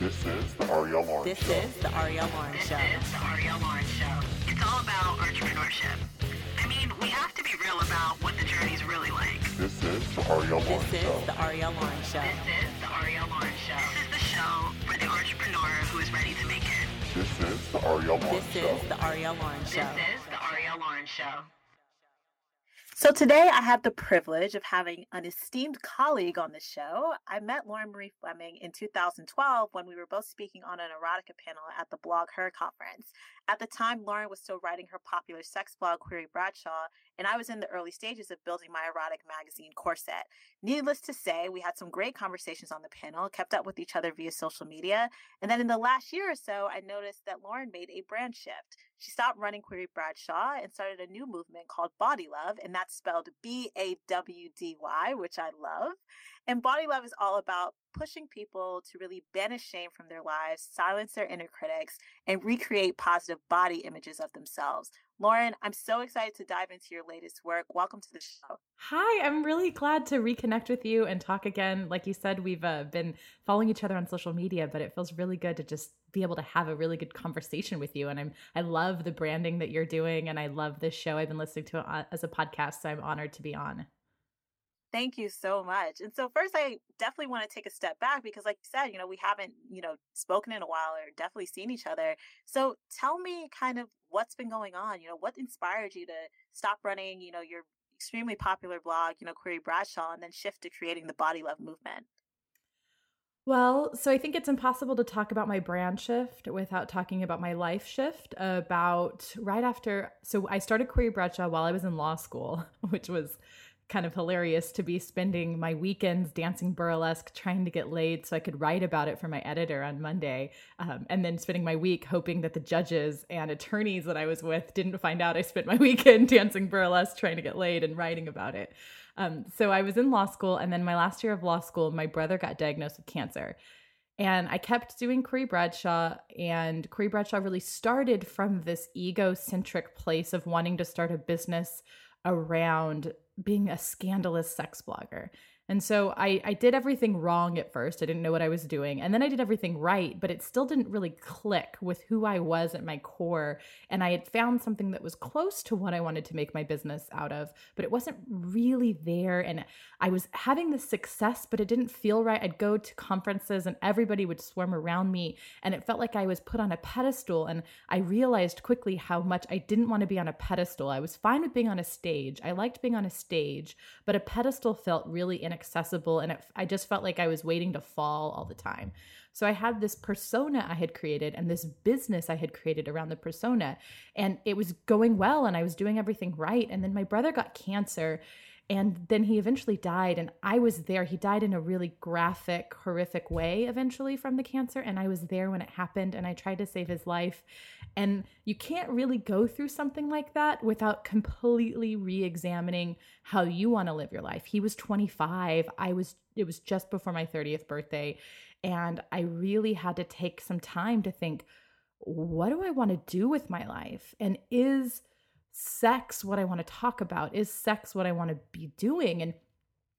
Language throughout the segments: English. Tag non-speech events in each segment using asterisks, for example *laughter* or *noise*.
This is the Arielle Loren This Show. This is the Arielle Loren Show. This is the Arielle Loren Show. It's all about entrepreneurship. I mean, we have to be real about what the journey's really like. This is the Arielle This is the Arielle Loren Show. This is the Arielle Loren Show. This is the show for the entrepreneur who is ready to make it. This is the Arielle Loren Show. This is the Arielle Loren Show. This is the Arielle Loren Show. So today I have the privilege of having an esteemed colleague on the show. I met Lauren Marie Fleming in 2012 when we were both speaking on an erotica panel at the BlogHer conference. At the time, Lauren was still writing her popular sex blog, Queerie Bradshaw, and I was in the early stages of building my erotic magazine, Corset. Needless to say, we had some great conversations on the panel, kept up with each other via social media, and then in the last year or so, I noticed that Lauren made a brand shift. She stopped running Queerie Bradshaw and started a new movement called Bawdy Love, and that's spelled B A W D Y, which I love. And Bawdy Love is all about pushing people to really banish shame from their lives, silence their inner critics, and recreate positive body images of themselves. Lauren, I'm so excited to dive into your latest work. Welcome to the show. Hi, I'm really glad to reconnect with you and talk again. Like you said, we've uh, been following each other on social media, but it feels really good to just be able to have a really good conversation with you. And I'm I love the branding that you're doing, and I love this show. I've been listening to it uh, as a podcast, so I'm honored to be on. Thank you so much. And so first I definitely want to take a step back because like you said, you know, we haven't, you know, spoken in a while or definitely seen each other. So tell me kind of what's been going on, you know, what inspired you to stop running, you know, your extremely popular blog, you know, Queerie Bradshaw and then shift to creating the bawdy love movement. Well, so I think it's impossible to talk about my brand shift without talking about my life shift. About right after, so I started Queerie Bradshaw while I was in law school, *laughs* which was kind of hilarious to be spending my weekends dancing burlesque, trying to get laid so I could write about it for my editor on Monday, um, and then spending my week hoping that the judges and attorneys that I was with didn't find out I spent my *laughs* weekend dancing burlesque, trying to get laid and writing about it. Um, so I was in law school, and then my last year of law school, my brother got diagnosed with cancer. And I kept doing Queerie Bradshaw, and Queerie Bradshaw really started from this egocentric place of wanting to start a business around being a scandalous sex blogger. And so I, I did everything wrong at first. I didn't know what I was doing. And then I did everything right, but it still didn't really click with who I was at my core. And I had found something that was close to what I wanted to make my business out of, but it wasn't really there. And I was having this success, but it didn't feel right. I'd go to conferences and everybody would swarm around me. And it felt like I was put on a pedestal. And I realized quickly how much I didn't want to be on a pedestal. I was fine with being on a stage. I liked being on a stage, but a pedestal felt really inaccessible and it, I just felt like I was waiting to fall all the time. So I had this persona I had created and this business I had created around the persona and it was going well and I was doing everything right and then my brother got cancer and then he eventually died and i was there. He died in a really graphic horrific way eventually from the cancer and i was there when it happened and i tried to save his life. And you can't really go through something like that without completely re-examining how you want to live your life. He was 25 i was it was just before my 30th birthday and i really had to take some time to think what do i want to do with my life? And is sex what I want to talk about? Is sex what I want to be doing? And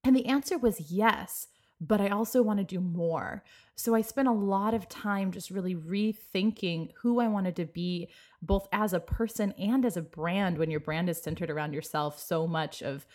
and the answer was yes, but I also want to do more. So I spent a lot of time just really rethinking who I wanted to be both as a person and as a brand when your brand is centered around yourself so much of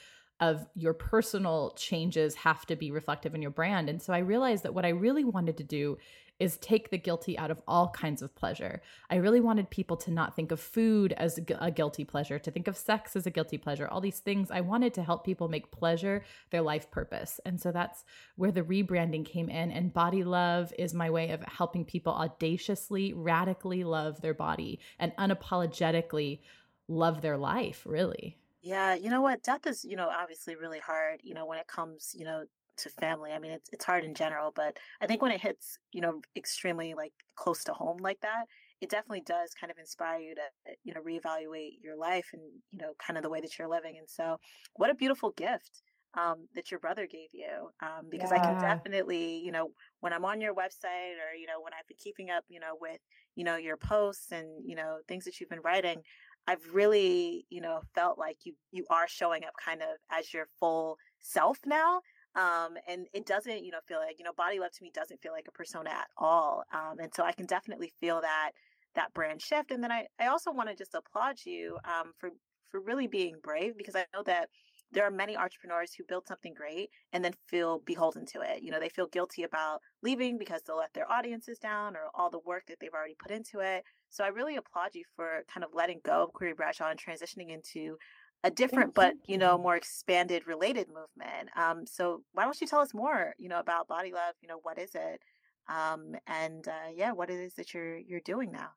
of your personal changes have to be reflective in your brand. And so I realized that what I really wanted to do is take the guilty out of all kinds of pleasure. I really wanted people to not think of food as a guilty pleasure, to think of sex as a guilty pleasure, all these things. I wanted to help people make pleasure their life purpose. And so that's where the rebranding came in. And Bawdy Love is my way of helping people audaciously, radically love their body and unapologetically love their life, really. Yeah, you know what? Death is, you know, obviously really hard, you know, when it comes, you know, to family. I mean, it's it's hard in general, but I think when it hits, you know, extremely like close to home like that, it definitely does kind of inspire you to, you know, reevaluate your life and, you know, kind of the way that you're living. And so, what a beautiful gift um, that your brother gave you. Um, because I can definitely, you know, when I'm on your website or, you know, when I've been keeping up, you know, with, you know, your posts and, you know, things that you've been writing, I've really, you know, felt like you you are showing up kind of as your full self now. Um, and it doesn't, you know, feel like, you know, bawdy love to me doesn't feel like a persona at all. Um, and so I can definitely feel that that brand shift. And then I, I also want to just applaud you um, for for really being brave because I know that there are many entrepreneurs who build something great and then feel beholden to it. You know, they feel guilty about leaving because they'll let their audiences down or all the work that they've already put into it. So I really applaud you for kind of letting go of Queerie Bradshaw and transitioning into a different but you know more expanded related movement. Um so why don't you tell us more you know about bawdy love you know what is it? Um and uh yeah what it is that you're you're doing now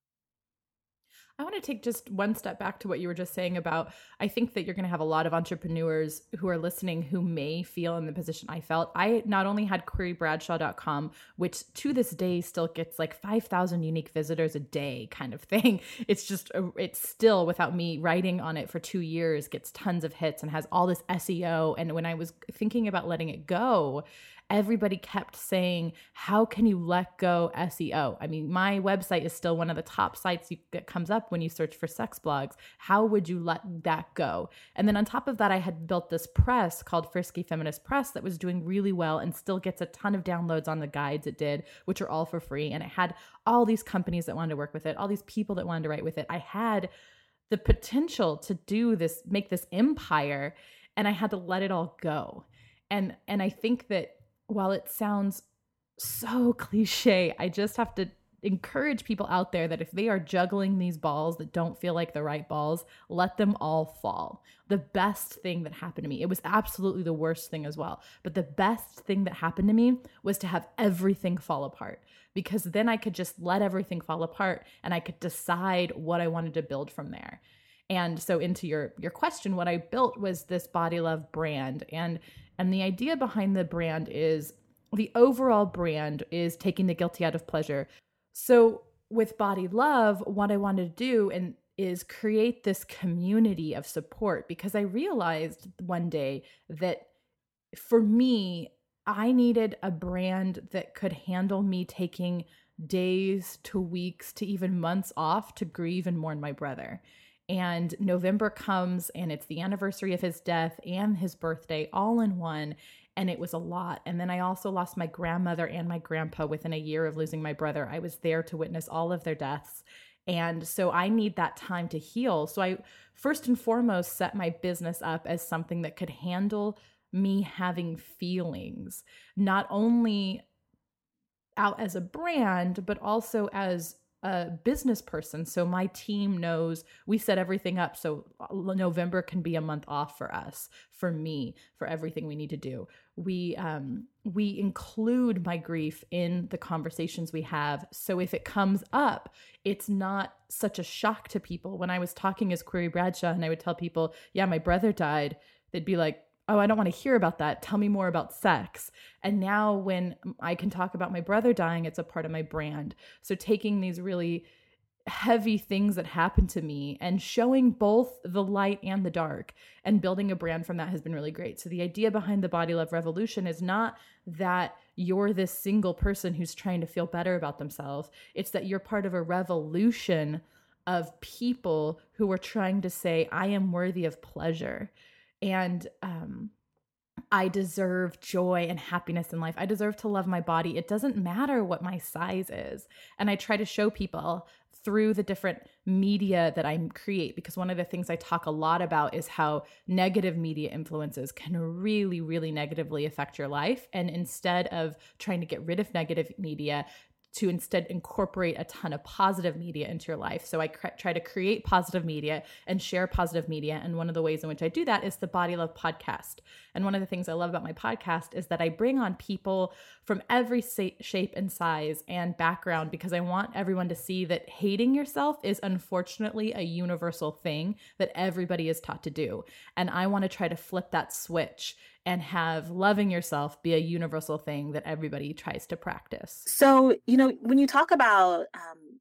I want to take just one step back to what you were just saying about I think that you're going to have a lot of entrepreneurs who are listening who may feel in the position I felt. I not only had queeriebradshaw.com, which to this day still gets like 5,000 unique visitors a day kind of thing. *laughs* It's just, uh, it's still without me writing on it for two years, gets tons of hits and has all this SEO. And when I was thinking about letting it go, everybody kept saying, How can you let go SEO? I mean, my website is still one of the top sites that comes up when you search for sex blogs. How would you let that go? And then on top of that, I had built this press called Frisky Feminist Press that was doing really well and still gets a ton of downloads on the guides it did, which are all for free. And it had all these companies that wanted to work with it, all these people that wanted to write with it. I had the potential to do this, make this empire, and I had to let it all go. And and I think that while it sounds so cliche, I just have to encourage people out there that if they are juggling these balls that don't feel like the right balls, let them all fall. The best thing that happened to me, it was absolutely the worst thing as well, but the best thing that happened to me was to have everything fall apart because then I could just let everything fall apart and I could decide what I wanted to build from there. And so into your your question what I built was this bawdy love brand and and the idea behind the brand is the overall brand is taking the guilty out of pleasure. So with Bawdy Love, what I wanted to do and is create this community of support because I realized one day that for me, I needed a brand that could handle me taking days to weeks to even months off to grieve and mourn my brother and November comes and it's the anniversary of his death and his birthday all in one and it was a lot. And then I also lost my grandmother and my grandpa within a year of losing my brother. I was there to witness all of their deaths. And so I need that time to heal. So I first and foremost set my business up as something that could handle me having feelings, not only out as a brand, but also as a business person. So my team knows we set everything up. So uh, November can be a month off for us, for me, for everything we need to do. We um we include my grief in the conversations we have. So if it comes up, it's not such a shock to people. When I was talking as Queerie Bradshaw and I would tell people, yeah, my brother died, they'd be like, oh, I don't want to hear about that. Tell me more about sex. And now when I can talk about my brother dying, it's a part of my brand. So taking these really heavy things that happened to me and showing both the light and the dark and building a brand from that has been really great. So the idea behind the bawdy love revolution is not that you're this single person who's trying to feel better about themselves. It's that you're part of a revolution of people who are trying to say I am worthy of pleasure and um I deserve joy and happiness in life. I deserve to love my body. It doesn't matter what my size is. And I try to show people through the different media that I create because one of the things I talk a lot about is how negative media influences can really, really negatively affect your life. And instead of trying to get rid of negative media, to instead incorporate a ton of positive media into your life. So I cr- try to create positive media and share positive media. And one of the ways in which I do that is the Bawdy Love podcast. And one of the things I love about my podcast is that I bring on people from every sa- shape and size and background because I want everyone to see that hating yourself is unfortunately a universal thing that everybody is taught to do. And I want to try to flip that switch and have loving yourself be a universal thing that everybody tries to practice. So, you know, when you talk about um,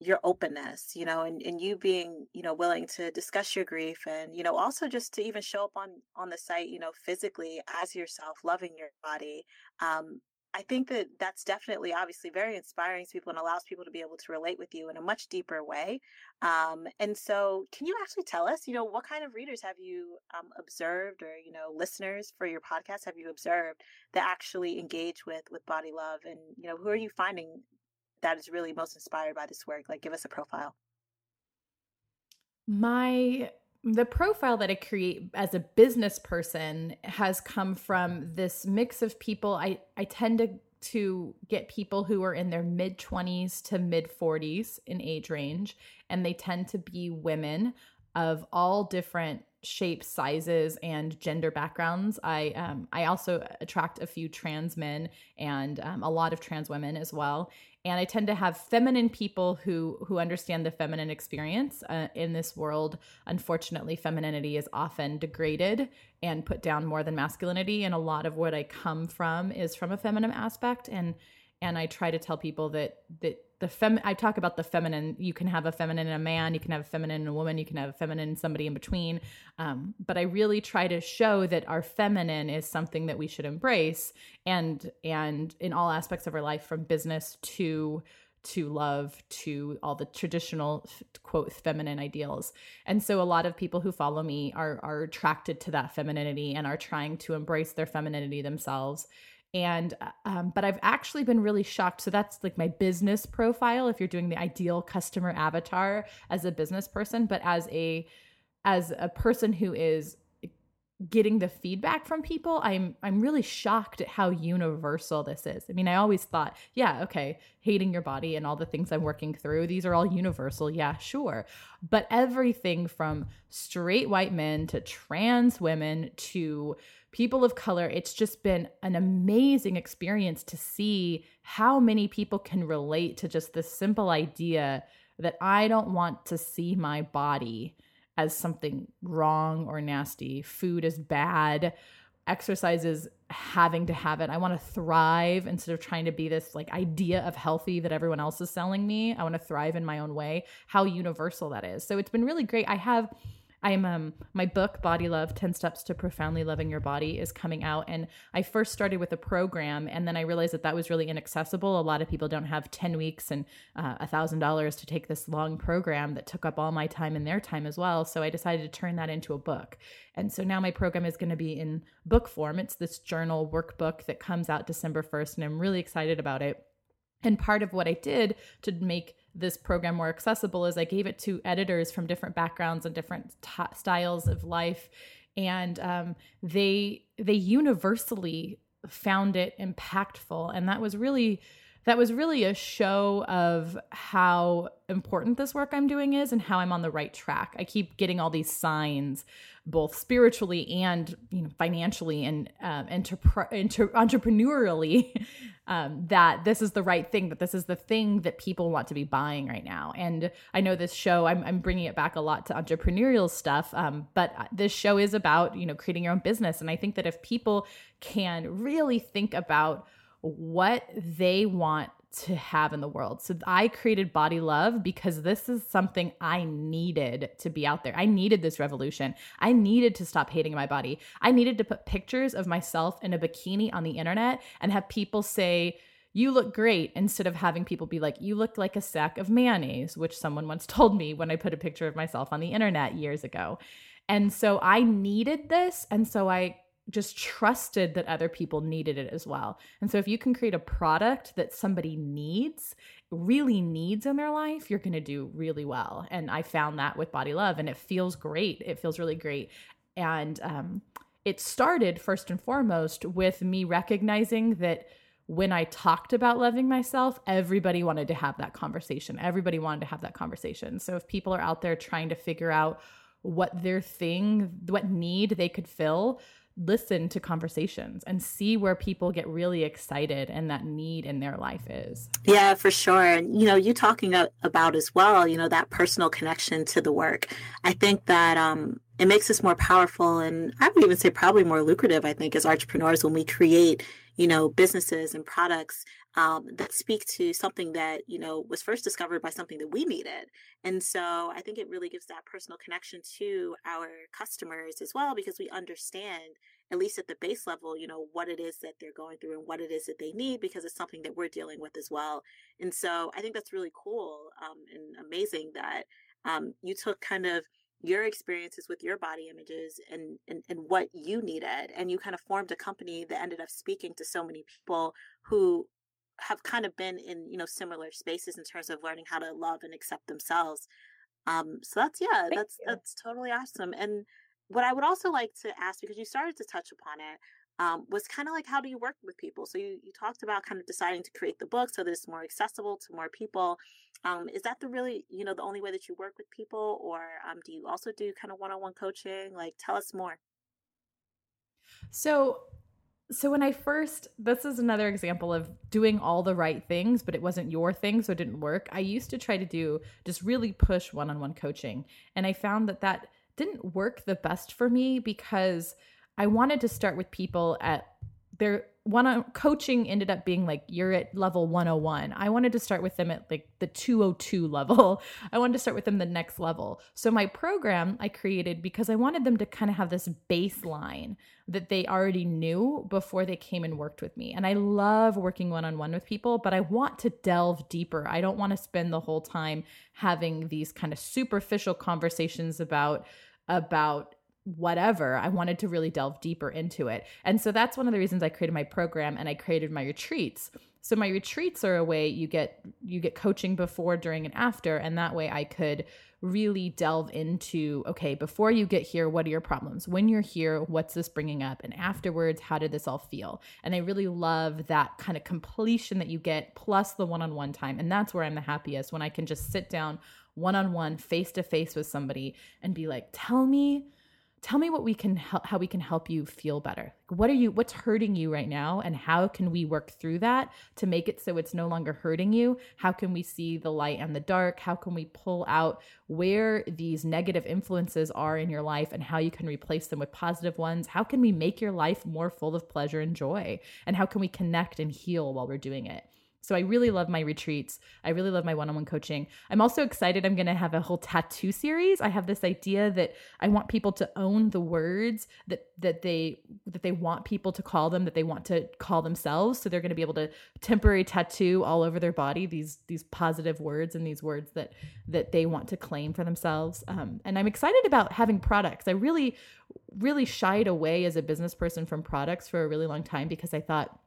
your openness, you know, and, and you being, you know, willing to discuss your grief and, you know, also just to even show up on on the site, you know, physically as yourself, loving your body. Um, I think that that's definitely obviously very inspiring to people and allows people to be able to relate with you in a much deeper way. Um, and so, can you actually tell us, you know, what kind of readers have you um, observed, or you know, listeners for your podcast have you observed that actually engage with with bawdy love, and you know, who are you finding that is really most inspired by this work? Like, give us a profile. My the profile that I create as a business person has come from this mix of people. I, I tend to to get people who are in their mid 20s to mid 40s in age range and they tend to be women of all different shapes sizes and gender backgrounds. I um, i also attract a few trans men and um, a lot of trans women as well. And i tend to have feminine people who who understand the feminine experience uh, in this world. Unfortunately femininity is often degraded and put down more than masculinity and a lot of what i come from is from a feminine aspect. And and i try to tell people that that the fem I talk about the feminine. You can have a feminine in a man, you can have a feminine in a woman, you can have a feminine in somebody in between. Um, but I really try to show that our feminine is something that we should embrace and and in all aspects of our life, from business to to love to all the traditional quote feminine ideals. And so a lot of people who follow me are are attracted to that femininity and are trying to embrace their femininity themselves and uh, um, but i've actually been really shocked. So that's like my business profile if you're doing the ideal customer avatar as a business person but as a as a person who is getting the feedback from people i'm i'm really shocked at how universal this is. I mean i always thought yeah okay hating your body and all the things i'm working through these are all universal. Yeah sure. But everything from straight white men to trans women to people of color, it's just been an amazing experience to see how many people can relate to just this simple idea that I don't want to see my body as something wrong or nasty. Food is bad. Exercise is having to have it. I want to thrive instead of trying to be this like idea of healthy that everyone else is selling me. I want to thrive in my own way. How universal that is. So it's been really great. I have I'm um my book Bawdy Love 10 Steps to Profoundly Loving Your Body is coming out and I first started with a program and then I realized that that was really inaccessible. A lot of people don't have 10 weeks and uh, a $1000 to take this long program that took up all my time and their time as well. So I decided to turn that into a book. And so now my program is going to be in book form. It's this journal workbook that comes out December 1st and I'm really excited about it. And part of what I did to make this program more accessible is I gave it to editors from different backgrounds and different t- styles of life, and um, they they universally found it impactful, and that was really that was really a show of how important this work I'm doing is and how I'm on the right track. I keep getting all these signs, both spiritually and you know financially and um, entrep- entre- entrepreneurially, *laughs* um, that this is the right thing, that this is the thing that people want to be buying right now. And I know this show, I'm, I'm bringing it back a lot to entrepreneurial stuff, um, but this show is about you know creating your own business. And I think that if people can really think about what they want to have in the world. So I created Bawdy Love because this is something I needed to be out there. I needed this revolution. I needed to stop hating my body. I needed to put pictures of myself in a bikini on the internet and have people say, you look great instead of having people be like, you look like a sack of mayonnaise, which someone once *laughs* told me when I put a picture of myself on the internet years ago. And so I needed this. And so I just trusted that other people needed it as well. And so if you can create a product that somebody needs, really needs in their life, you're going to do really well. And I found that with Bawdy Love and it feels great. It feels really great. And um, it started first and foremost with me recognizing that when I talked about loving myself, everybody wanted to have that conversation. Everybody wanted to have that conversation. So if people are out there trying to figure out what their thing, what need they could fill, listen to conversations and see where people get really excited and that need in their life is. Yeah, for sure. And, you know, you talking about as well, you know, that personal connection to the work. I think that um, it makes us more powerful and I would even say probably more lucrative, I think, as entrepreneurs when we create, you know, businesses and products um, that speak to something that you know was first discovered by something that we needed and so i think it really gives that personal connection to our customers as well because we understand at least at the base level, you know, what it is that they're going through and what it is that they need because it's something that we're dealing with as well. And so I think that's really cool um, and amazing that um, you took kind of your experiences with your body images and, and and what you needed and you kind of formed a company that ended up speaking to so many people who have kind of been in you know similar spaces in terms of learning how to love and accept themselves. Um so that's yeah Thank that's you. that's totally awesome. And what i would also like to ask because you started to touch upon it um, was kind of like how do you work with people? So you, you talked about kind of deciding to create the book so that it's more accessible to more people. Um, is that the really you know the only way that you work with people? Or um, do you also do kind of one-on-one coaching? Like tell us more. So, so when I first, this is another example of doing all the right things, but it wasn't your thing, so it didn't work. I used to try to do just really push one on one coaching. And I found that that didn't work the best for me because I wanted to start with people at their one on coaching ended up being like you're at level 101 i wanted to start with them at like the 202 *laughs* level. I wanted to start with them the next level. So my program i created because i wanted them to kind of have this baseline that they already knew before they came and worked with me. And i love working one-on-one with people but i want to delve deeper. I don't want to spend the whole time having these kind of superficial conversations about about whatever. I wanted to really delve deeper into it. And so that's one of the reasons I created my program and I created my retreats. So my retreats are a way you get you get coaching before, during and after and that way I could really delve into okay, before you get here, what are your problems? When you're here, what's this bringing up? And afterwards, how did this all feel? And I really love that kind of completion that you get plus the one-on-one time. And that's where I'm the happiest when I can just sit down one-on-one face to face with somebody and be like, "Tell me tell me what we can help how we can help you feel better. What are you what's hurting you right now and how can we work through that to make it so it's no longer hurting you? How can we see the light and the dark? How can we pull out where these negative influences are in your life and how you can replace them with positive ones? How can we make your life more full of pleasure and joy? And how can we connect and heal while we're doing it so I really love my retreats. I really love my one-on-one coaching. I'm also excited I'm going to have a whole tattoo series. I have this idea that I want people to own the words that that they that they want people to call them that they want to call themselves. So they're going to be able to temporary tattoo all over their body these these positive words and these words that that they want to claim for themselves. Um, and I'm excited about having products. I really really shied away as a business person from products for a really long time because I thought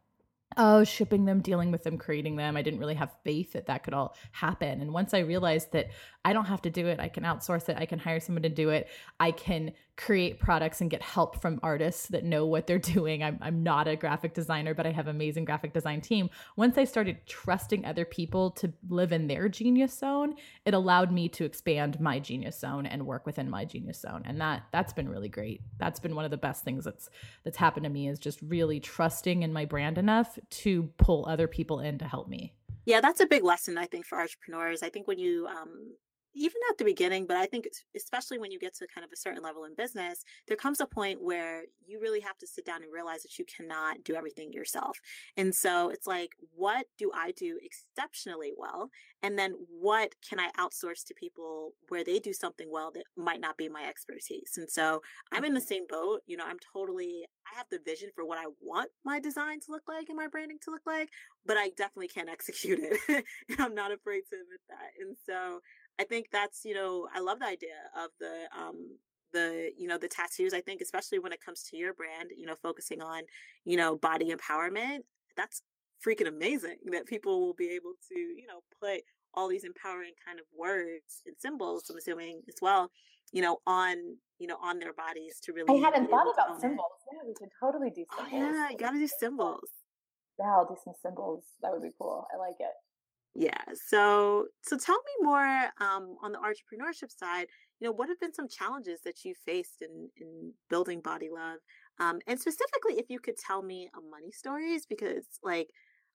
oh, shipping them, dealing with them, creating them. I didn't really have faith that that could all happen. And once I realized that I don't have to do it, I can outsource it, I can hire someone to do it, I can create products and get help from artists that know what they're *laughs* doing. I'm, I'm not a graphic designer, but I have amazing graphic design team. Once I started trusting other people to live in their genius zone, it allowed me to expand my genius zone and work within my genius zone. And that that's been really great. That's been one of the best things that's that's happened to me is just really trusting in my brand enough to pull other people in to help me. Yeah, that's a big lesson, I think, for entrepreneurs. I think when you um, even at the beginning, but I think especially when you get to kind of a certain level in business, there comes a point where you really have to sit down and realize that you cannot do everything yourself. And so it's like, what do I do exceptionally well? And then what can I outsource to people where they do something well that might not be my expertise? And so I'm in the same boat. You know, I'm totally, I have the vision for what I want my design to look like and my branding to look like, but I definitely can't *laughs* execute it. and I'm not afraid to admit that. And so I think that's, you know, I love the idea of the um the, you know, the tattoos. I think especially when it comes to your brand, you know, focusing on, you know, body empowerment, that's freaking amazing *laughs* that people will be able to, you know, put all these empowering kind of words and symbols, I'm assuming as well, you know, on, you know, on their bodies to really I hadn't thought about own it. symbols. Yeah, we could totally do Oh, symbols. yeah, you gotta do symbols. Yeah, I'll do some symbols. That would be cool. I like it. Yeah. So so tell me more um, on the entrepreneurship side. You know, what have been some challenges that you faced in in building Bawdy Love? Um, and specifically, if you could tell me a money stories, because like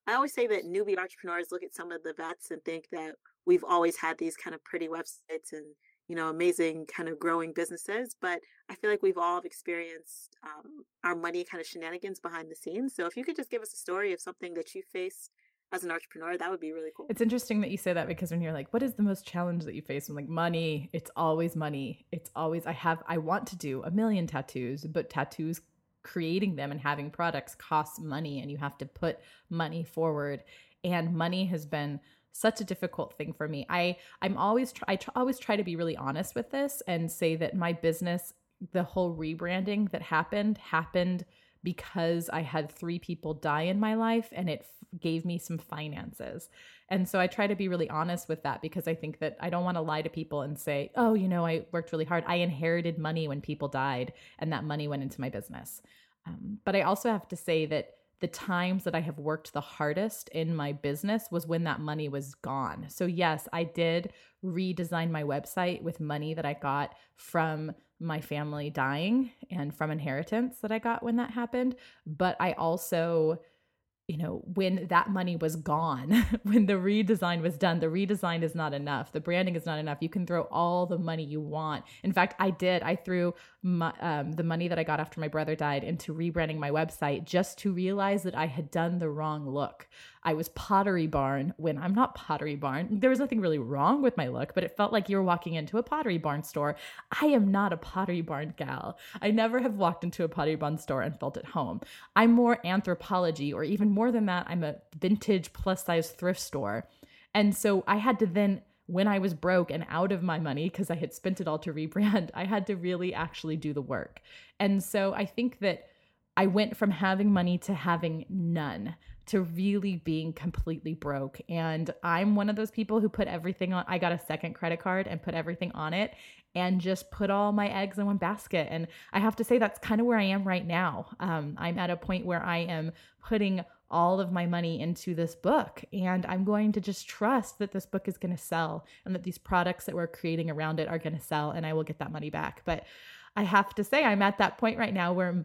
I always say that newbie entrepreneurs look at some of the vets and think that we've always had these kind of pretty websites and you know amazing kind of growing businesses, but I feel like we've all experienced um, our money kind of shenanigans behind the scenes. So if you could just give us a story of something that you faced as an entrepreneur, that would be really cool. It's interesting that you say that because when you're like, what is the most challenge that you face? I'm like, money. It's always money. It's always, I have, I want to do a million tattoos, but tattoos creating them and having products costs money and you have to put money forward and money has been such a difficult thing for me. I I'm always try, I tr- always try to be really honest with this and say that my business the whole rebranding that happened happened because I had three people die in my life and it f- gave me some finances. And so I try to be really honest with that because I think that I don't want to lie to people and say, oh, you know, I worked really hard. I inherited money when people died and that money went into my business. Um, but I also have to say that the times that I have worked the hardest in my business was when that money was gone. So, yes, I did redesign my website with money that I got from my family dying and from inheritance that I got when that happened. But I also you know, when that money was gone, *laughs* when the redesign was done, the redesign is not enough. The branding is not enough. You can throw all the money you want. In fact, I did. I threw my, um, the money that I got after my brother died into rebranding my website just to realize that I had done the wrong look. I was Pottery Barn when I'm not Pottery Barn. There was nothing really wrong with my look, but it felt like you were walking into a Pottery Barn store. I am not a Pottery Barn gal. I never have walked into a Pottery Barn store and felt at home. I'm more Anthropologie, or even more than that, I'm a vintage plus size thrift store. And so I had to then when I was broke and out of my money because I had spent it all to rebrand, *laughs* I had to really actually do the work. And so I think that I went from having money to having none to really being completely broke. And I'm one of those people who put everything on. I got a second credit card and put everything on it and just put all my eggs in one basket. And I have to say, that's kind of where I am right now. Um, I'm at a point where I am putting all of my money into this book. And I'm going to just trust that this book is going to sell and that these products that we're creating around it are going to sell and I will get that money back. But I have to say, I'm at that point right now where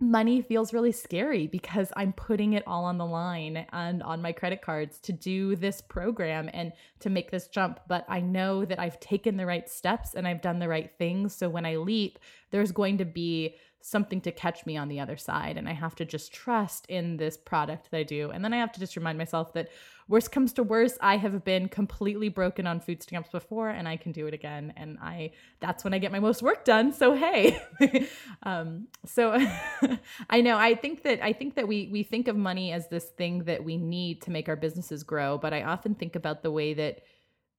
money feels really scary because I'm putting it all on the line and on my credit cards to do this program and to make this jump. But I know that I've taken the right steps and I've done the right things. So when I leap, there's going to be something to catch me on the other side. And I have to just trust in this product that I do. And then I have to just remind myself that worst comes to worst, I have been completely broken on food stamps before and I can do it again. And I that's when I get my most work done. So hey. *laughs* um, so *laughs* I know I think that I think that we we think of money as this thing that we need to make our businesses grow, but I often think about the way that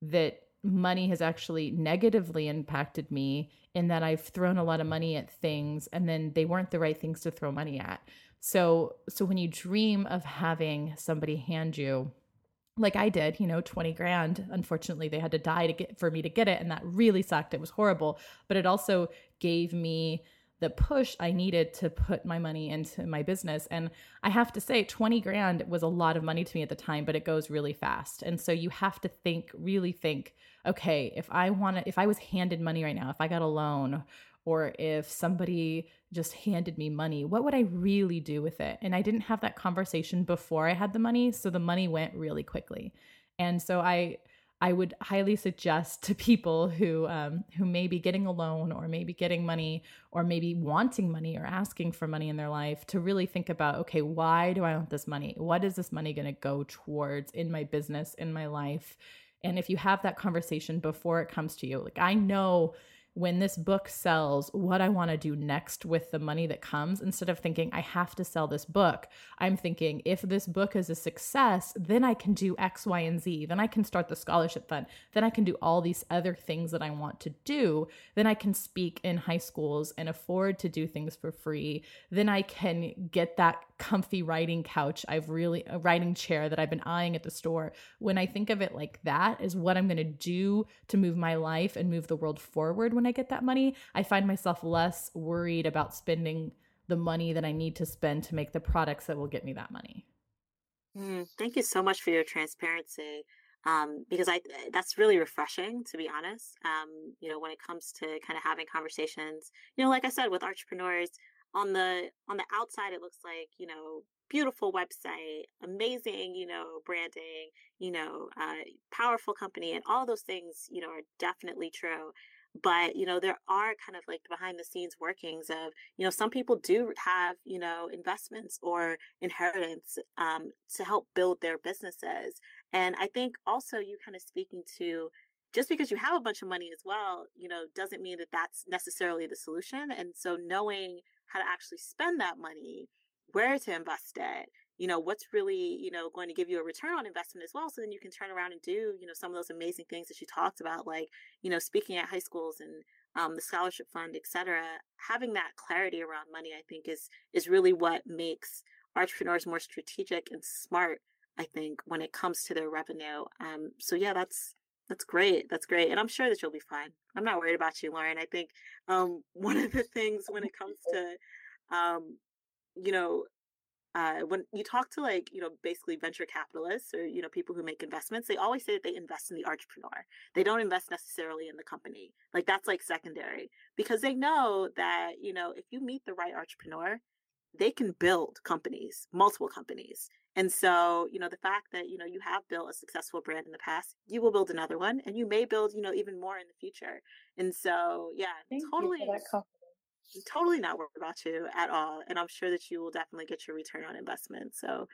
that money has actually negatively impacted me in that I've thrown a lot of money at things and then they weren't the right things to throw money at. So so when you dream of having somebody hand you like I did, you know, 20 grand, unfortunately they had to die to get for me to get it and that really sucked. It was horrible, but it also gave me the push I needed to put my money into my business. And I have to say, 20 grand was a lot of money to me at the time, but it goes really fast. And so you have to think, really think, okay, if I want to, if I was handed money right now, if I got a loan, or if somebody just handed me money, what would I really do with it? And I didn't have that conversation before I had the money. So the money went really quickly. And so I, I would highly suggest to people who um, who may be getting a loan or maybe getting money or maybe wanting money or asking for money in their life to really think about okay why do I want this money what is this money going to go towards in my business in my life and if you have that conversation before it comes to you like I know when this book sells, what I want to do next with the money that comes, instead of thinking, I have to sell this book, I'm thinking, if this book is a success, then I can do X, Y, and Z. Then I can start the scholarship fund. Then I can do all these other things that I want to do. Then I can speak in high schools and afford to do things for free. Then I can get that comfy writing couch I've really, a writing chair that I've been eyeing at the store. When I think of it like that, is what I'm going to do to move my life and move the world forward when I get that money, I find myself less worried about spending the money that I need to spend to make the products that will get me that money. Mm, thank you so much for your transparency. Um, because I that's really refreshing to be honest. Um, you know, when it comes to kind of having conversations, you know, like I said, with entrepreneurs on the on the outside, it looks like you know beautiful website, amazing, you know, branding, you know, uh, powerful company, and all those things, you know, are definitely true. But you know there are kind of like behind the scenes workings of you know some people do have you know investments or inheritance um, to help build their businesses. And i think also you kind of speaking to just because you have a bunch of money as well you know doesn't mean that that's necessarily the solution. And so knowing how to actually spend that money, where to invest it, you know, what's really, you know, going to give you a return on investment as well. So then you can turn around and do, you know, some of those amazing things that you talked about, like, you know, speaking at high schools and um, the scholarship fund, et cetera. Having that clarity around money, I think, is is really what makes entrepreneurs more strategic and smart. I think when it comes to their revenue. Um, so yeah, that's that's great. That's great. And I'm sure that you'll be fine. I'm not worried about you, Lauren. I think um, *laughs* one of the things when it comes *laughs* to, um, you know, uh, when you talk to like, you know, basically venture capitalists or, you know, people who make investments, they always say that they invest in the entrepreneur. They don't invest necessarily in the company. Like that's like secondary because they know that, you know, if you meet the right entrepreneur, they can build companies, multiple companies. And so, you know, the fact that, you know, you have built a successful brand in the past, you will build another one and you may build, you know, even more in the future. And so, yeah, Thank totally, you for that compliment. totally not worried about you at all. And I'm sure that you will definitely get your return on investment. So,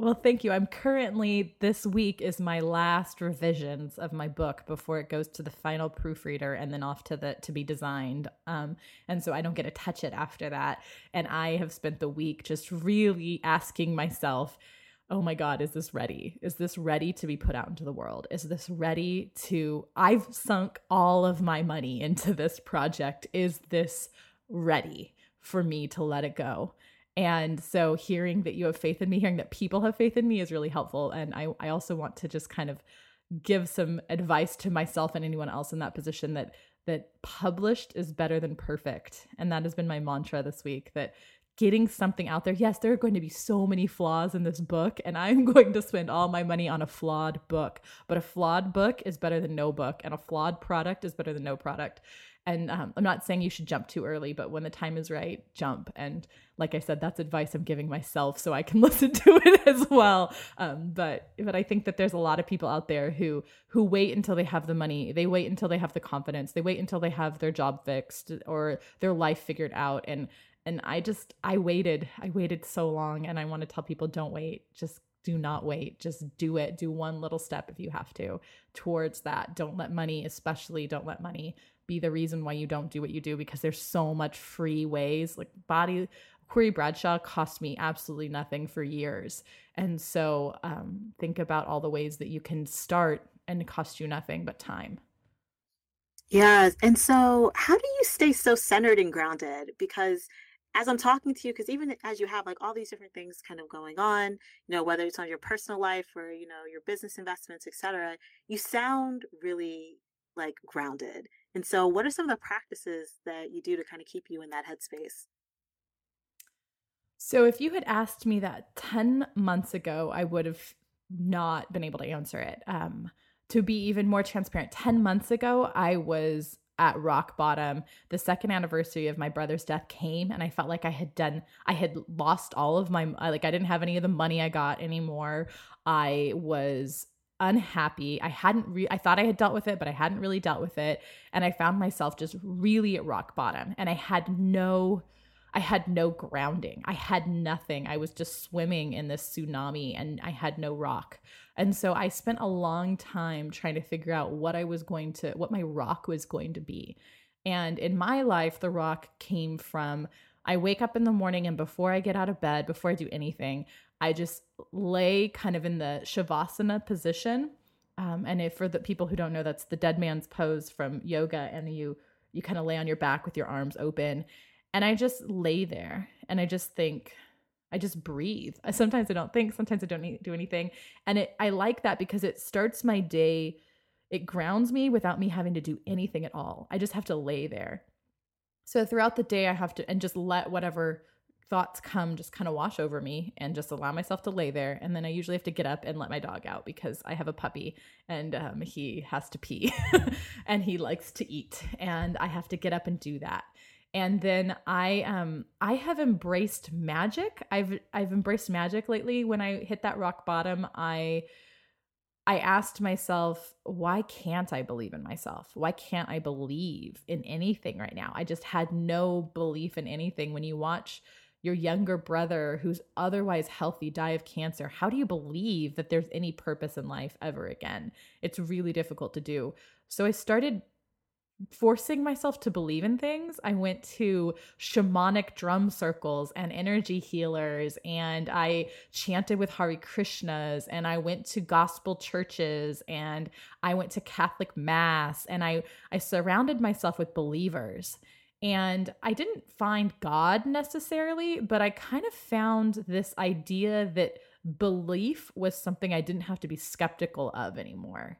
Well, thank you. I'm currently, this week is my last revisions of my book before it goes to the final proofreader and then off to the to be designed. Um, and so I don't get to touch it after that. And I have spent the week just really asking myself, oh my God, is this ready? Is this ready to be put out into the world? Is this ready to, I've sunk all of my money into this project. Is this ready for me to let it go? And so hearing that you have faith in me, hearing that people have faith in me is really helpful. And I, I also want to just kind of give some advice to myself and anyone else in that position that that published is better than perfect. And that has been my mantra this week that getting something out there. Yes, there are going to be so many flaws in this book, and I'm *laughs* going to spend all my money on a flawed book. But a flawed book is better than no book, and a flawed product is better than no product. And um, I'm not saying you should jump too early, but when the time is right, jump. And like I said, that's advice I'm giving myself so I can *laughs* listen to it as well. Um, but but I think that there's a lot of people out there who who wait until they have the money, they wait until they have the confidence, they wait until they have their job fixed or their life figured out. And and I just I waited, I waited so long, and I want to tell people don't wait, just do not wait. Just do it. Do one little step if you have to towards that. Don't let money especially don't let money be the reason why you don't do what you do because there's so much free ways like body Queerie Bradshaw cost me absolutely nothing for years. And so um, think about all the ways that you can start and cost you nothing but time. Yeah. And so, how do you stay so centered and grounded? Because as I'm talking to you, because even as you have like all these different things kind of going on, you know, whether it's on your personal life or, you know, your business investments, et cetera, you sound really like grounded. And so, what are some of the practices that you do to kind of keep you in that headspace? So, if you had asked me that 10 months ago, I would have not been able to answer it. Um, to be even more transparent, 10 months ago, I was at rock bottom. The second anniversary of my brother's death came and I felt like I had done I had lost all of my like I didn't have any of the money I got anymore. I was unhappy. I hadn't re- I thought I had dealt with it, but I hadn't really dealt with it and I found myself just really at rock bottom and I had no I had no grounding. I had nothing. I was just swimming in this tsunami and I had no rock. And so I spent a long time trying to figure out what I was going to, what my rock was going to be. And in my life, the rock came from I wake up in the morning and before I get out of bed, before I do anything, I just lay kind of in the Shavasana position. Um, and if for the people who don't know, that's the dead man's pose from yoga, and you you kind of lay on your back with your arms open and I just lay there and I just think, I just breathe. Sometimes I don't think, sometimes I don't do anything. And it, I like that because it starts my day, it grounds me without me having to do anything at all. I just have to lay there. So throughout the day, I have to, and just let whatever thoughts come just kind of wash over me and just allow myself to lay there. And then I usually have to get up and let my dog out because I have a puppy and um, he has to pee *laughs* and he likes to eat. And I have to get up and do that and then i um i have embraced magic i've i've embraced magic lately when i hit that rock bottom i i asked myself why can't i believe in myself why can't i believe in anything right now i just had no belief in anything when you watch your younger brother who's otherwise healthy die of cancer how do you believe that there's any purpose in life ever again it's really difficult to do so i started forcing myself to believe in things. I went to shamanic drum circles and energy healers, and I chanted with Hari Krishnas, and I went to gospel churches, and I went to Catholic mass, and I I surrounded myself with believers. And I didn't find God necessarily, but I kind of found this idea that belief was something I didn't have to be skeptical of anymore.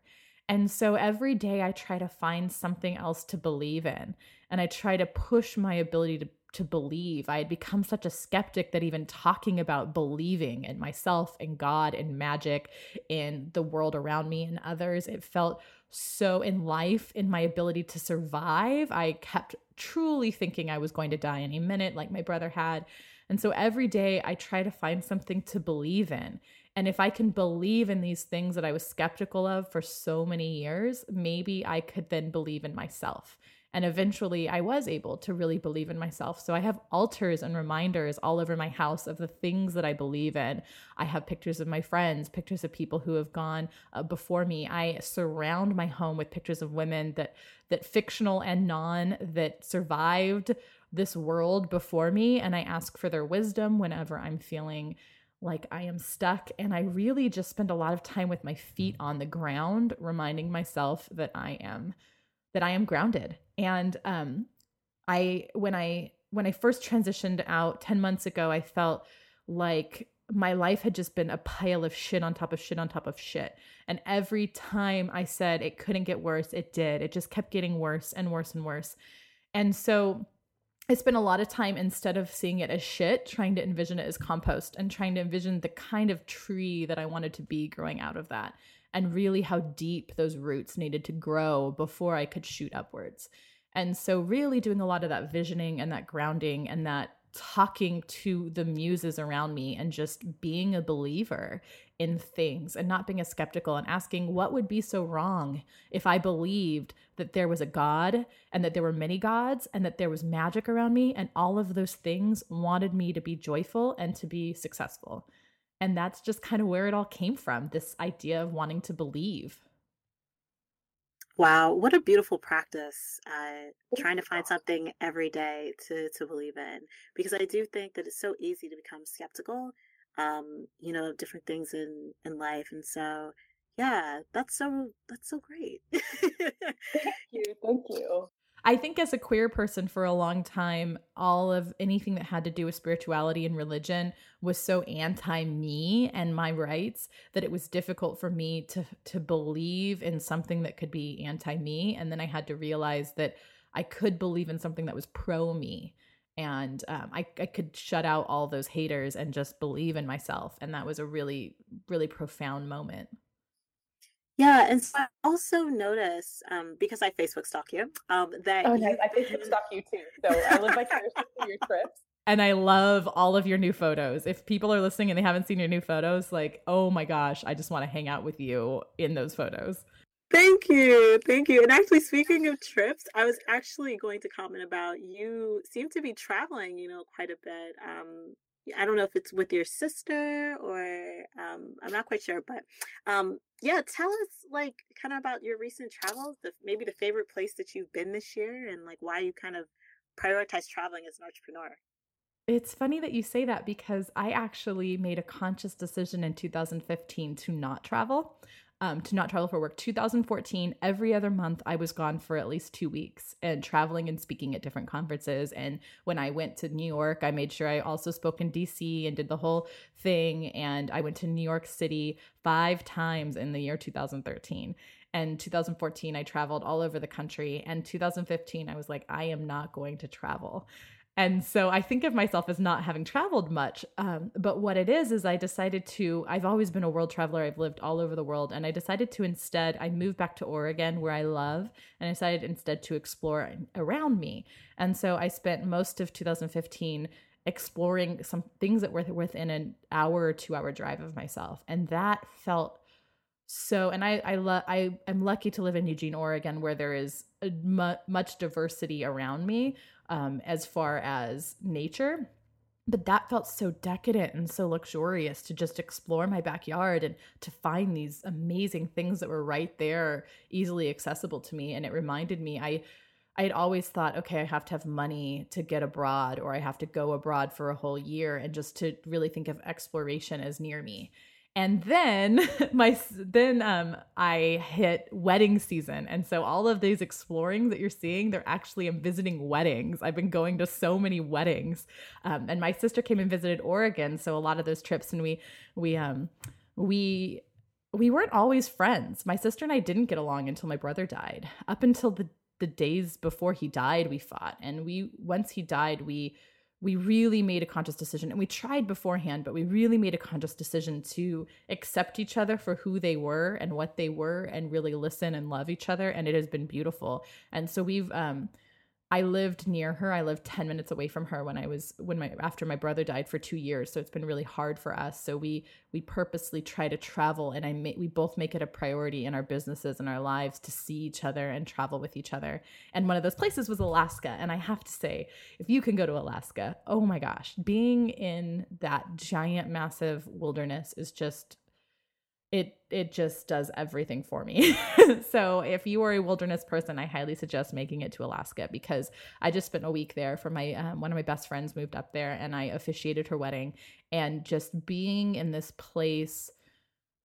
And so every day I try to find something else to believe in. And I try to push my ability to, to believe. I had become such a skeptic that even talking about believing in myself and God and magic in the world around me and others, it felt so in life, in my ability to survive. I kept truly thinking I was going to die any minute, like my brother had. And so every day I try to find something to believe in. And if I can believe in these things that I was skeptical of for so many years, maybe I could then believe in myself. And eventually I was able to really believe in myself. So I have altars and reminders all over my house of the things that I believe in. I have pictures of my friends, pictures of people who have gone uh, before me. I surround my home with pictures of women that that fictional and non that survived this world before me and I ask for their wisdom whenever I'm feeling like I am stuck. And I really just spend a lot of time with my feet on the ground, reminding myself that I am that I am grounded. And um I when I when I first transitioned out 10 months ago, I felt like my life had just been a pile of shit on top of shit on top of shit. And every time I said it couldn't get worse, it did. It just kept getting worse and worse and worse. And so I spent a lot of time instead of seeing it as shit, trying to envision it as compost and trying to envision the kind of tree that I wanted to be growing out of that and really how deep those roots needed to grow before I could shoot upwards. And so, really doing a lot of that visioning and that grounding and that talking to the muses around me and just being a believer in things and not being a skeptical and asking what would be so wrong if I believed that there was a God and that there were many gods and that there was magic around me and all of those things wanted me to be joyful and to be successful. And that's just kind of where it all came from this idea of wanting to believe. Wow, what a beautiful practice. Uh, trying to find something every day to, to believe in. Because I do think that it's so easy to become skeptical, um, you know, of different things in, in life. And so, yeah, that's so, that's so great. *laughs* thank you. Thank you. I think as a queer person for a long time, all of anything that had to do with spirituality and religion was so anti me and my rights that it was difficult for me to to believe in something that could be anti me. And then I had to realize that I could believe in something that was pro me. And um, I, I could shut out all those haters and just believe in myself. And that was a really, really profound moment. Yeah, and so I also notice um, because I Facebook stalk you um, that Oh, you, nice. I Facebook stalk you too. So I live vicariously through your trips. And I love all of your new photos. If people are listening and they haven't seen your new photos, like, oh my gosh, I just want to hang out with you in those photos. Thank you. Thank you. And actually, speaking of trips, I was actually going to comment about you seem to be traveling, you know, quite a bit. Um, I don't know if it's with your sister or um, I'm not quite sure, but um, yeah, tell us like kind of about your recent travels, the, maybe the favorite place that you've been this year and like why you kind of prioritize traveling as an entrepreneur. It's funny that you say that because I actually made a conscious decision in 2015 to not travel um, to not travel for work. 2014, every other month, I was gone for at least two weeks and traveling and speaking at different conferences. And when I went to New York, I made sure I also spoke in DC and did the whole thing. And I went to New York City five times in the year 2013. And 2014, I traveled all over the country. And 2015, I was like, I am not going to travel. And so I think of myself as not having traveled much. Um, but what it is, is I decided to, I've always been a world traveler. I've lived all over the world. And I decided to instead, I moved back to Oregon where I love, and I decided instead to explore around me. And so I spent most of 2015 exploring some things that were within an hour or two hour drive of myself. And that felt so and i i love i am lucky to live in eugene oregon where there is mu- much diversity around me um, as far as nature. But that felt so decadent and so luxurious to just explore my backyard and to find these amazing things that were right there, easily accessible to me. And it reminded me, I I had always thought, okay, I have to have money to get abroad or I have to go abroad for a whole year and just to really think of exploration as near me. And then *laughs* my then um I hit wedding season. And so all of these exploring that you're seeing, they're actually I'm visiting weddings. I've been going to so many weddings. Um, and my sister came and visited Oregon, so a lot of those trips and we we um we we weren't always friends. My sister and I didn't get along until my brother died. Up until the the days before he died, we fought. And we once he died, we we really made a conscious decision and we tried beforehand but we really made a conscious decision to accept each other for who they were and what they were and really listen and love each other and it has been beautiful. And so we've um I lived near her. I lived 10 minutes away from her when I was when my after my brother died for 2 years. So it's been really hard for us. So we we purposely try to travel and I we both make it a priority in our businesses and our lives to see each other and travel with each other. And one of those places was Alaska. And I have to say, if you can go to Alaska, oh my gosh, being in that giant massive wilderness is just it it just does everything for me. *laughs* so if you are a wilderness person, I highly suggest making it to Alaska because I just spent a week there for my um, one of my best friends moved up there and I officiated her wedding and just being in this place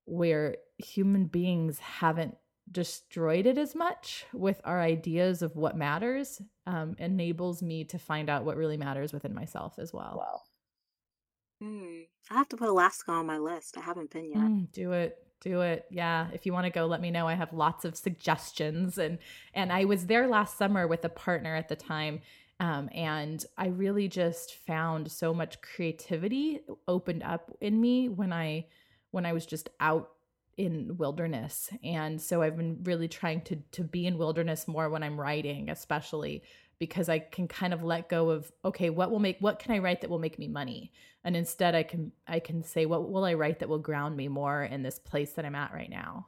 where human beings haven't destroyed it as much with our ideas of what matters um, enables me to find out what really matters within myself as well. Wow. Hmm. I have to put Alaska on my list. I haven't been yet. Mm, do it. Do it. Yeah. If you want to go, let me know. I have lots of suggestions. And and I was there last summer with a partner at the time. Um, and I really just found so much creativity opened up in me when I when I was just out in wilderness. And so I've been really trying to to be in wilderness more when I'm writing, especially because I can kind of let go of okay, what will make what can I write that will make me money? And instead I can I can say what will I write that will ground me more in this place that I'm at right now.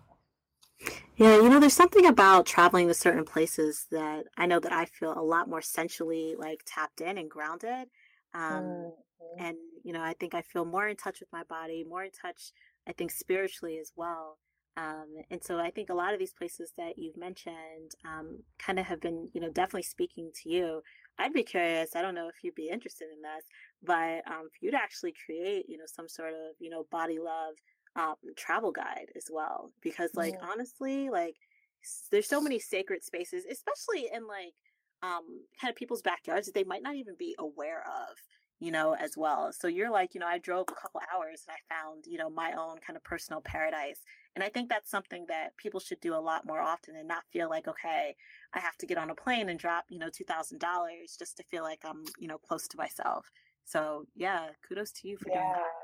Yeah, you know, there's something about traveling to certain places that I know that I feel a lot more sensually like tapped in and grounded. Um, mm-hmm. And, you know, I think I feel more in touch with my body, more in touch, I think, spiritually as well. Um, and so I think a lot of these places that you've mentioned um, kind of have been, you know, definitely speaking to you. I'd be curious. I don't know if you'd be interested in this, but um, for you to actually create, you know, some sort of, you know, body love um, travel guide as well, because like yeah. honestly, like there's so many sacred spaces, especially in like um, kind of people's backyards that they might not even be aware of you know, as well. So you're like, you know, I drove a couple hours and I found, you know, my own kind of personal paradise. And I think that's something that people should do a lot more often and not feel like, okay, I have to get on a plane and drop, you know, $2,000 just to feel like I'm, you know, close to myself. So yeah, kudos to you for yeah. doing that.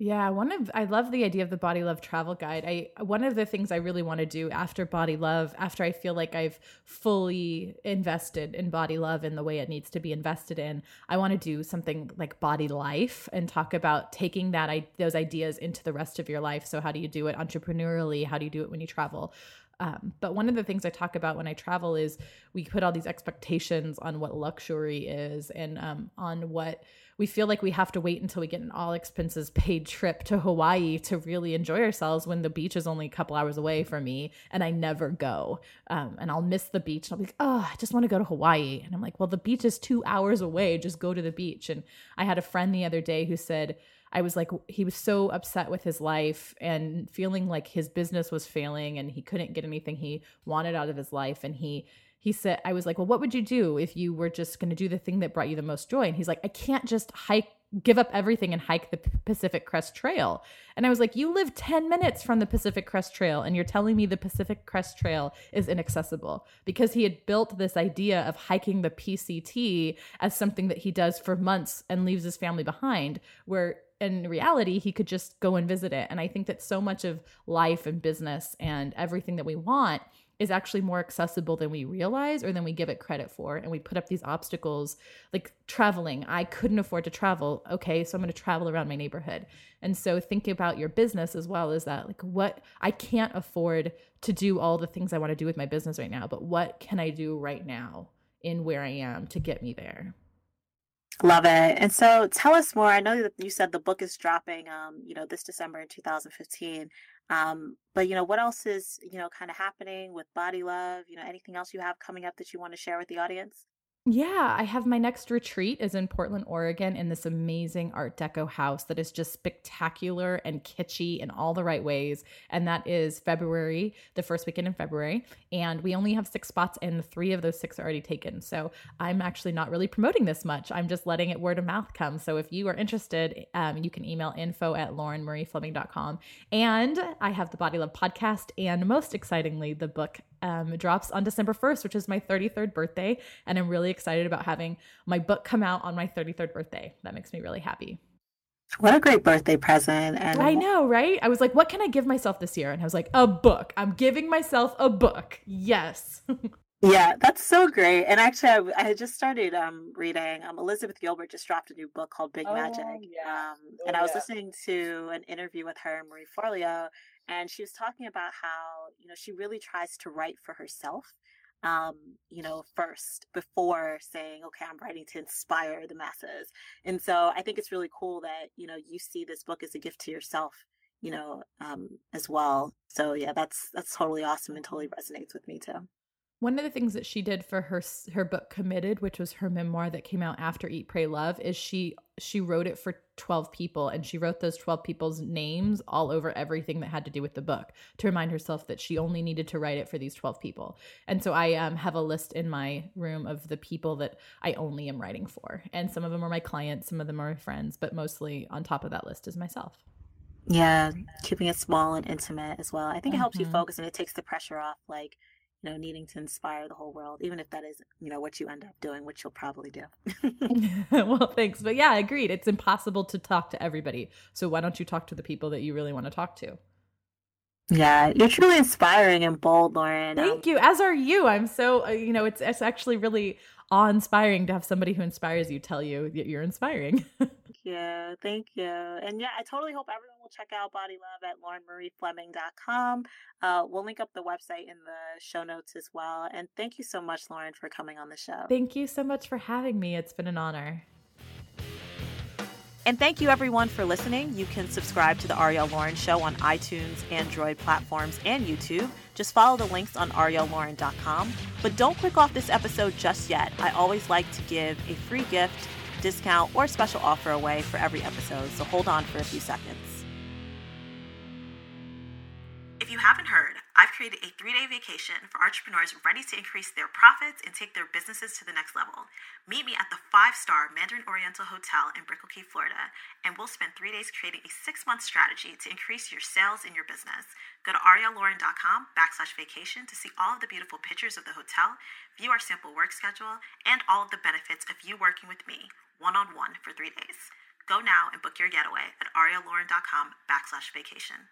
Yeah, one of I love the idea of the body love travel guide. I one of the things I really want to do after bawdy love, after I feel like I've fully invested in bawdy love in the way it needs to be invested in, I want to do something like body life and talk about taking that I, those ideas into the rest of your life. So how do you do it entrepreneurially? How do you do it when you travel? Um, but one of the things I talk about when I travel is we put all these expectations on what luxury is and um, on what we feel like we have to wait until we get an all expenses paid trip to Hawaii to really enjoy ourselves when the beach is only a couple hours away from me and I never go. Um, and I'll miss the beach and I'll be like, oh, I just want to go to Hawaii. And I'm like, well, the beach is two hours away. Just go to the beach. And I had a friend the other day who said, I was like, he was so upset with his life and feeling like his business was failing and he couldn't get anything he wanted out of his life. And he, he said, I was like, well, what would you do if you were just going to do the thing that brought you the most joy? And he's like, I can't just hike, give up everything and hike the Pacific Crest Trail. And I was like, you live 10 minutes from the Pacific Crest Trail and you're telling me the Pacific Crest Trail is inaccessible because he had built this idea of hiking the PCT as something that he does for months and leaves his family behind, where in reality, he could just go and visit it. And I think that so much of life and business and everything that we want is actually more accessible than we realize or than we give it credit for. And we put up these obstacles like traveling. I couldn't afford to travel. Okay, so I'm going to travel around my neighborhood. And so thinking about your business as well is that like what I can't afford to do all the things I want to do with my business right now, but what can I do right now in where I am to get me there? Love it. And so tell us more. I know that you said the book is dropping um, you know, this December in 2015. Um, but you know, what else is you know kind of happening with Bawdy Love? You know, anything else you have coming up that you want to share with the audience? Yeah, I have my next retreat is in Portland, Oregon in this amazing art deco house that is just spectacular and kitschy in all the right ways and that is February, the first weekend in February, and we only have 6 spots and 3 of those 6 are already taken. So, I'm actually not really promoting this much. I'm just letting it word of mouth come. So, if you are interested, um, you can email info at laurenmariefleming.com. And I have the Bawdy Love podcast and most excitingly, the book um, drops on December 1st, which is my 33rd birthday. And I'm really excited about having my book come out on my 33rd birthday. That makes me really happy. What a great birthday present. And I know, right? I was like, what can I give myself this year? And I was like, a book. I'm giving myself a book. Yes. *laughs* yeah, that's so great. And actually, I, I had just started um, reading. Um, Elizabeth Gilbert just dropped a new book called Big Oh, Magic. yeah. Um, Oh, and I was yeah. listening to an interview with her and Marie Forleo, and she was talking about how, you know, she really tries to write for herself, um, you know, first before saying, okay, I'm writing to inspire the masses. And so I think it's really cool that, you know, you see this book as a gift to yourself you know um as well so yeah that's that's totally awesome and totally resonates with me too One of the things that she did for her her book Committed, which was her memoir that came out after Eat Pray Love, is she she wrote it for 12 people and she wrote those 12 people's names all over everything that had to do with the book to remind herself that she only needed to write it for these 12 people. And so I um, have a list in my room of the people that I only am writing for. And some of them are my clients, some of them are my friends, but mostly on top of that list is myself. yeah keeping it small and intimate as well i think it helps you Mhm. focus and it takes the pressure off like you know needing to inspire the whole world even if that is you know what you end up doing which you'll probably do *laughs* *laughs* well, thanks. But yeah, I agreed. It's impossible to talk to everybody. So why don't you talk to the people that you really want to talk to? yeah you're truly inspiring and bold lauren Thank you. As are you. I'm so, uh, you know, it's it's actually really awe-inspiring to have somebody who inspires you tell you that you're inspiring. *laughs* Thank you. Thank you. And yeah, I totally hope everyone check out Bawdy Love at laurenmariefleming.com. Uh, we'll link up the website in the show notes as well. And thank you so much, Lauren, for coming on the show. Thank you so much for having me. It's been an honor. And thank you, everyone, for listening. You can subscribe to the Arielle Loren Show on iTunes, Android platforms, and YouTube. Just follow the links on arielleloren.com. But don't click off this episode just yet. I always like to give a free gift, discount, or special offer away for every episode, so hold on for a few seconds. If you haven't heard, I've created a three day vacation for entrepreneurs ready to increase their profits and take their businesses to the next level. Meet me at the five star Mandarin Oriental Hotel in Brickell Key, Florida, and we'll spend three days creating a six month strategy to increase your sales in your business. Go to arielleloren.com backslash vacation to see all of the beautiful pictures of the hotel, view our sample work schedule, and all of the benefits of you working with me one on one for three days. Go now and book your getaway at arielleloren.com backslash vacation.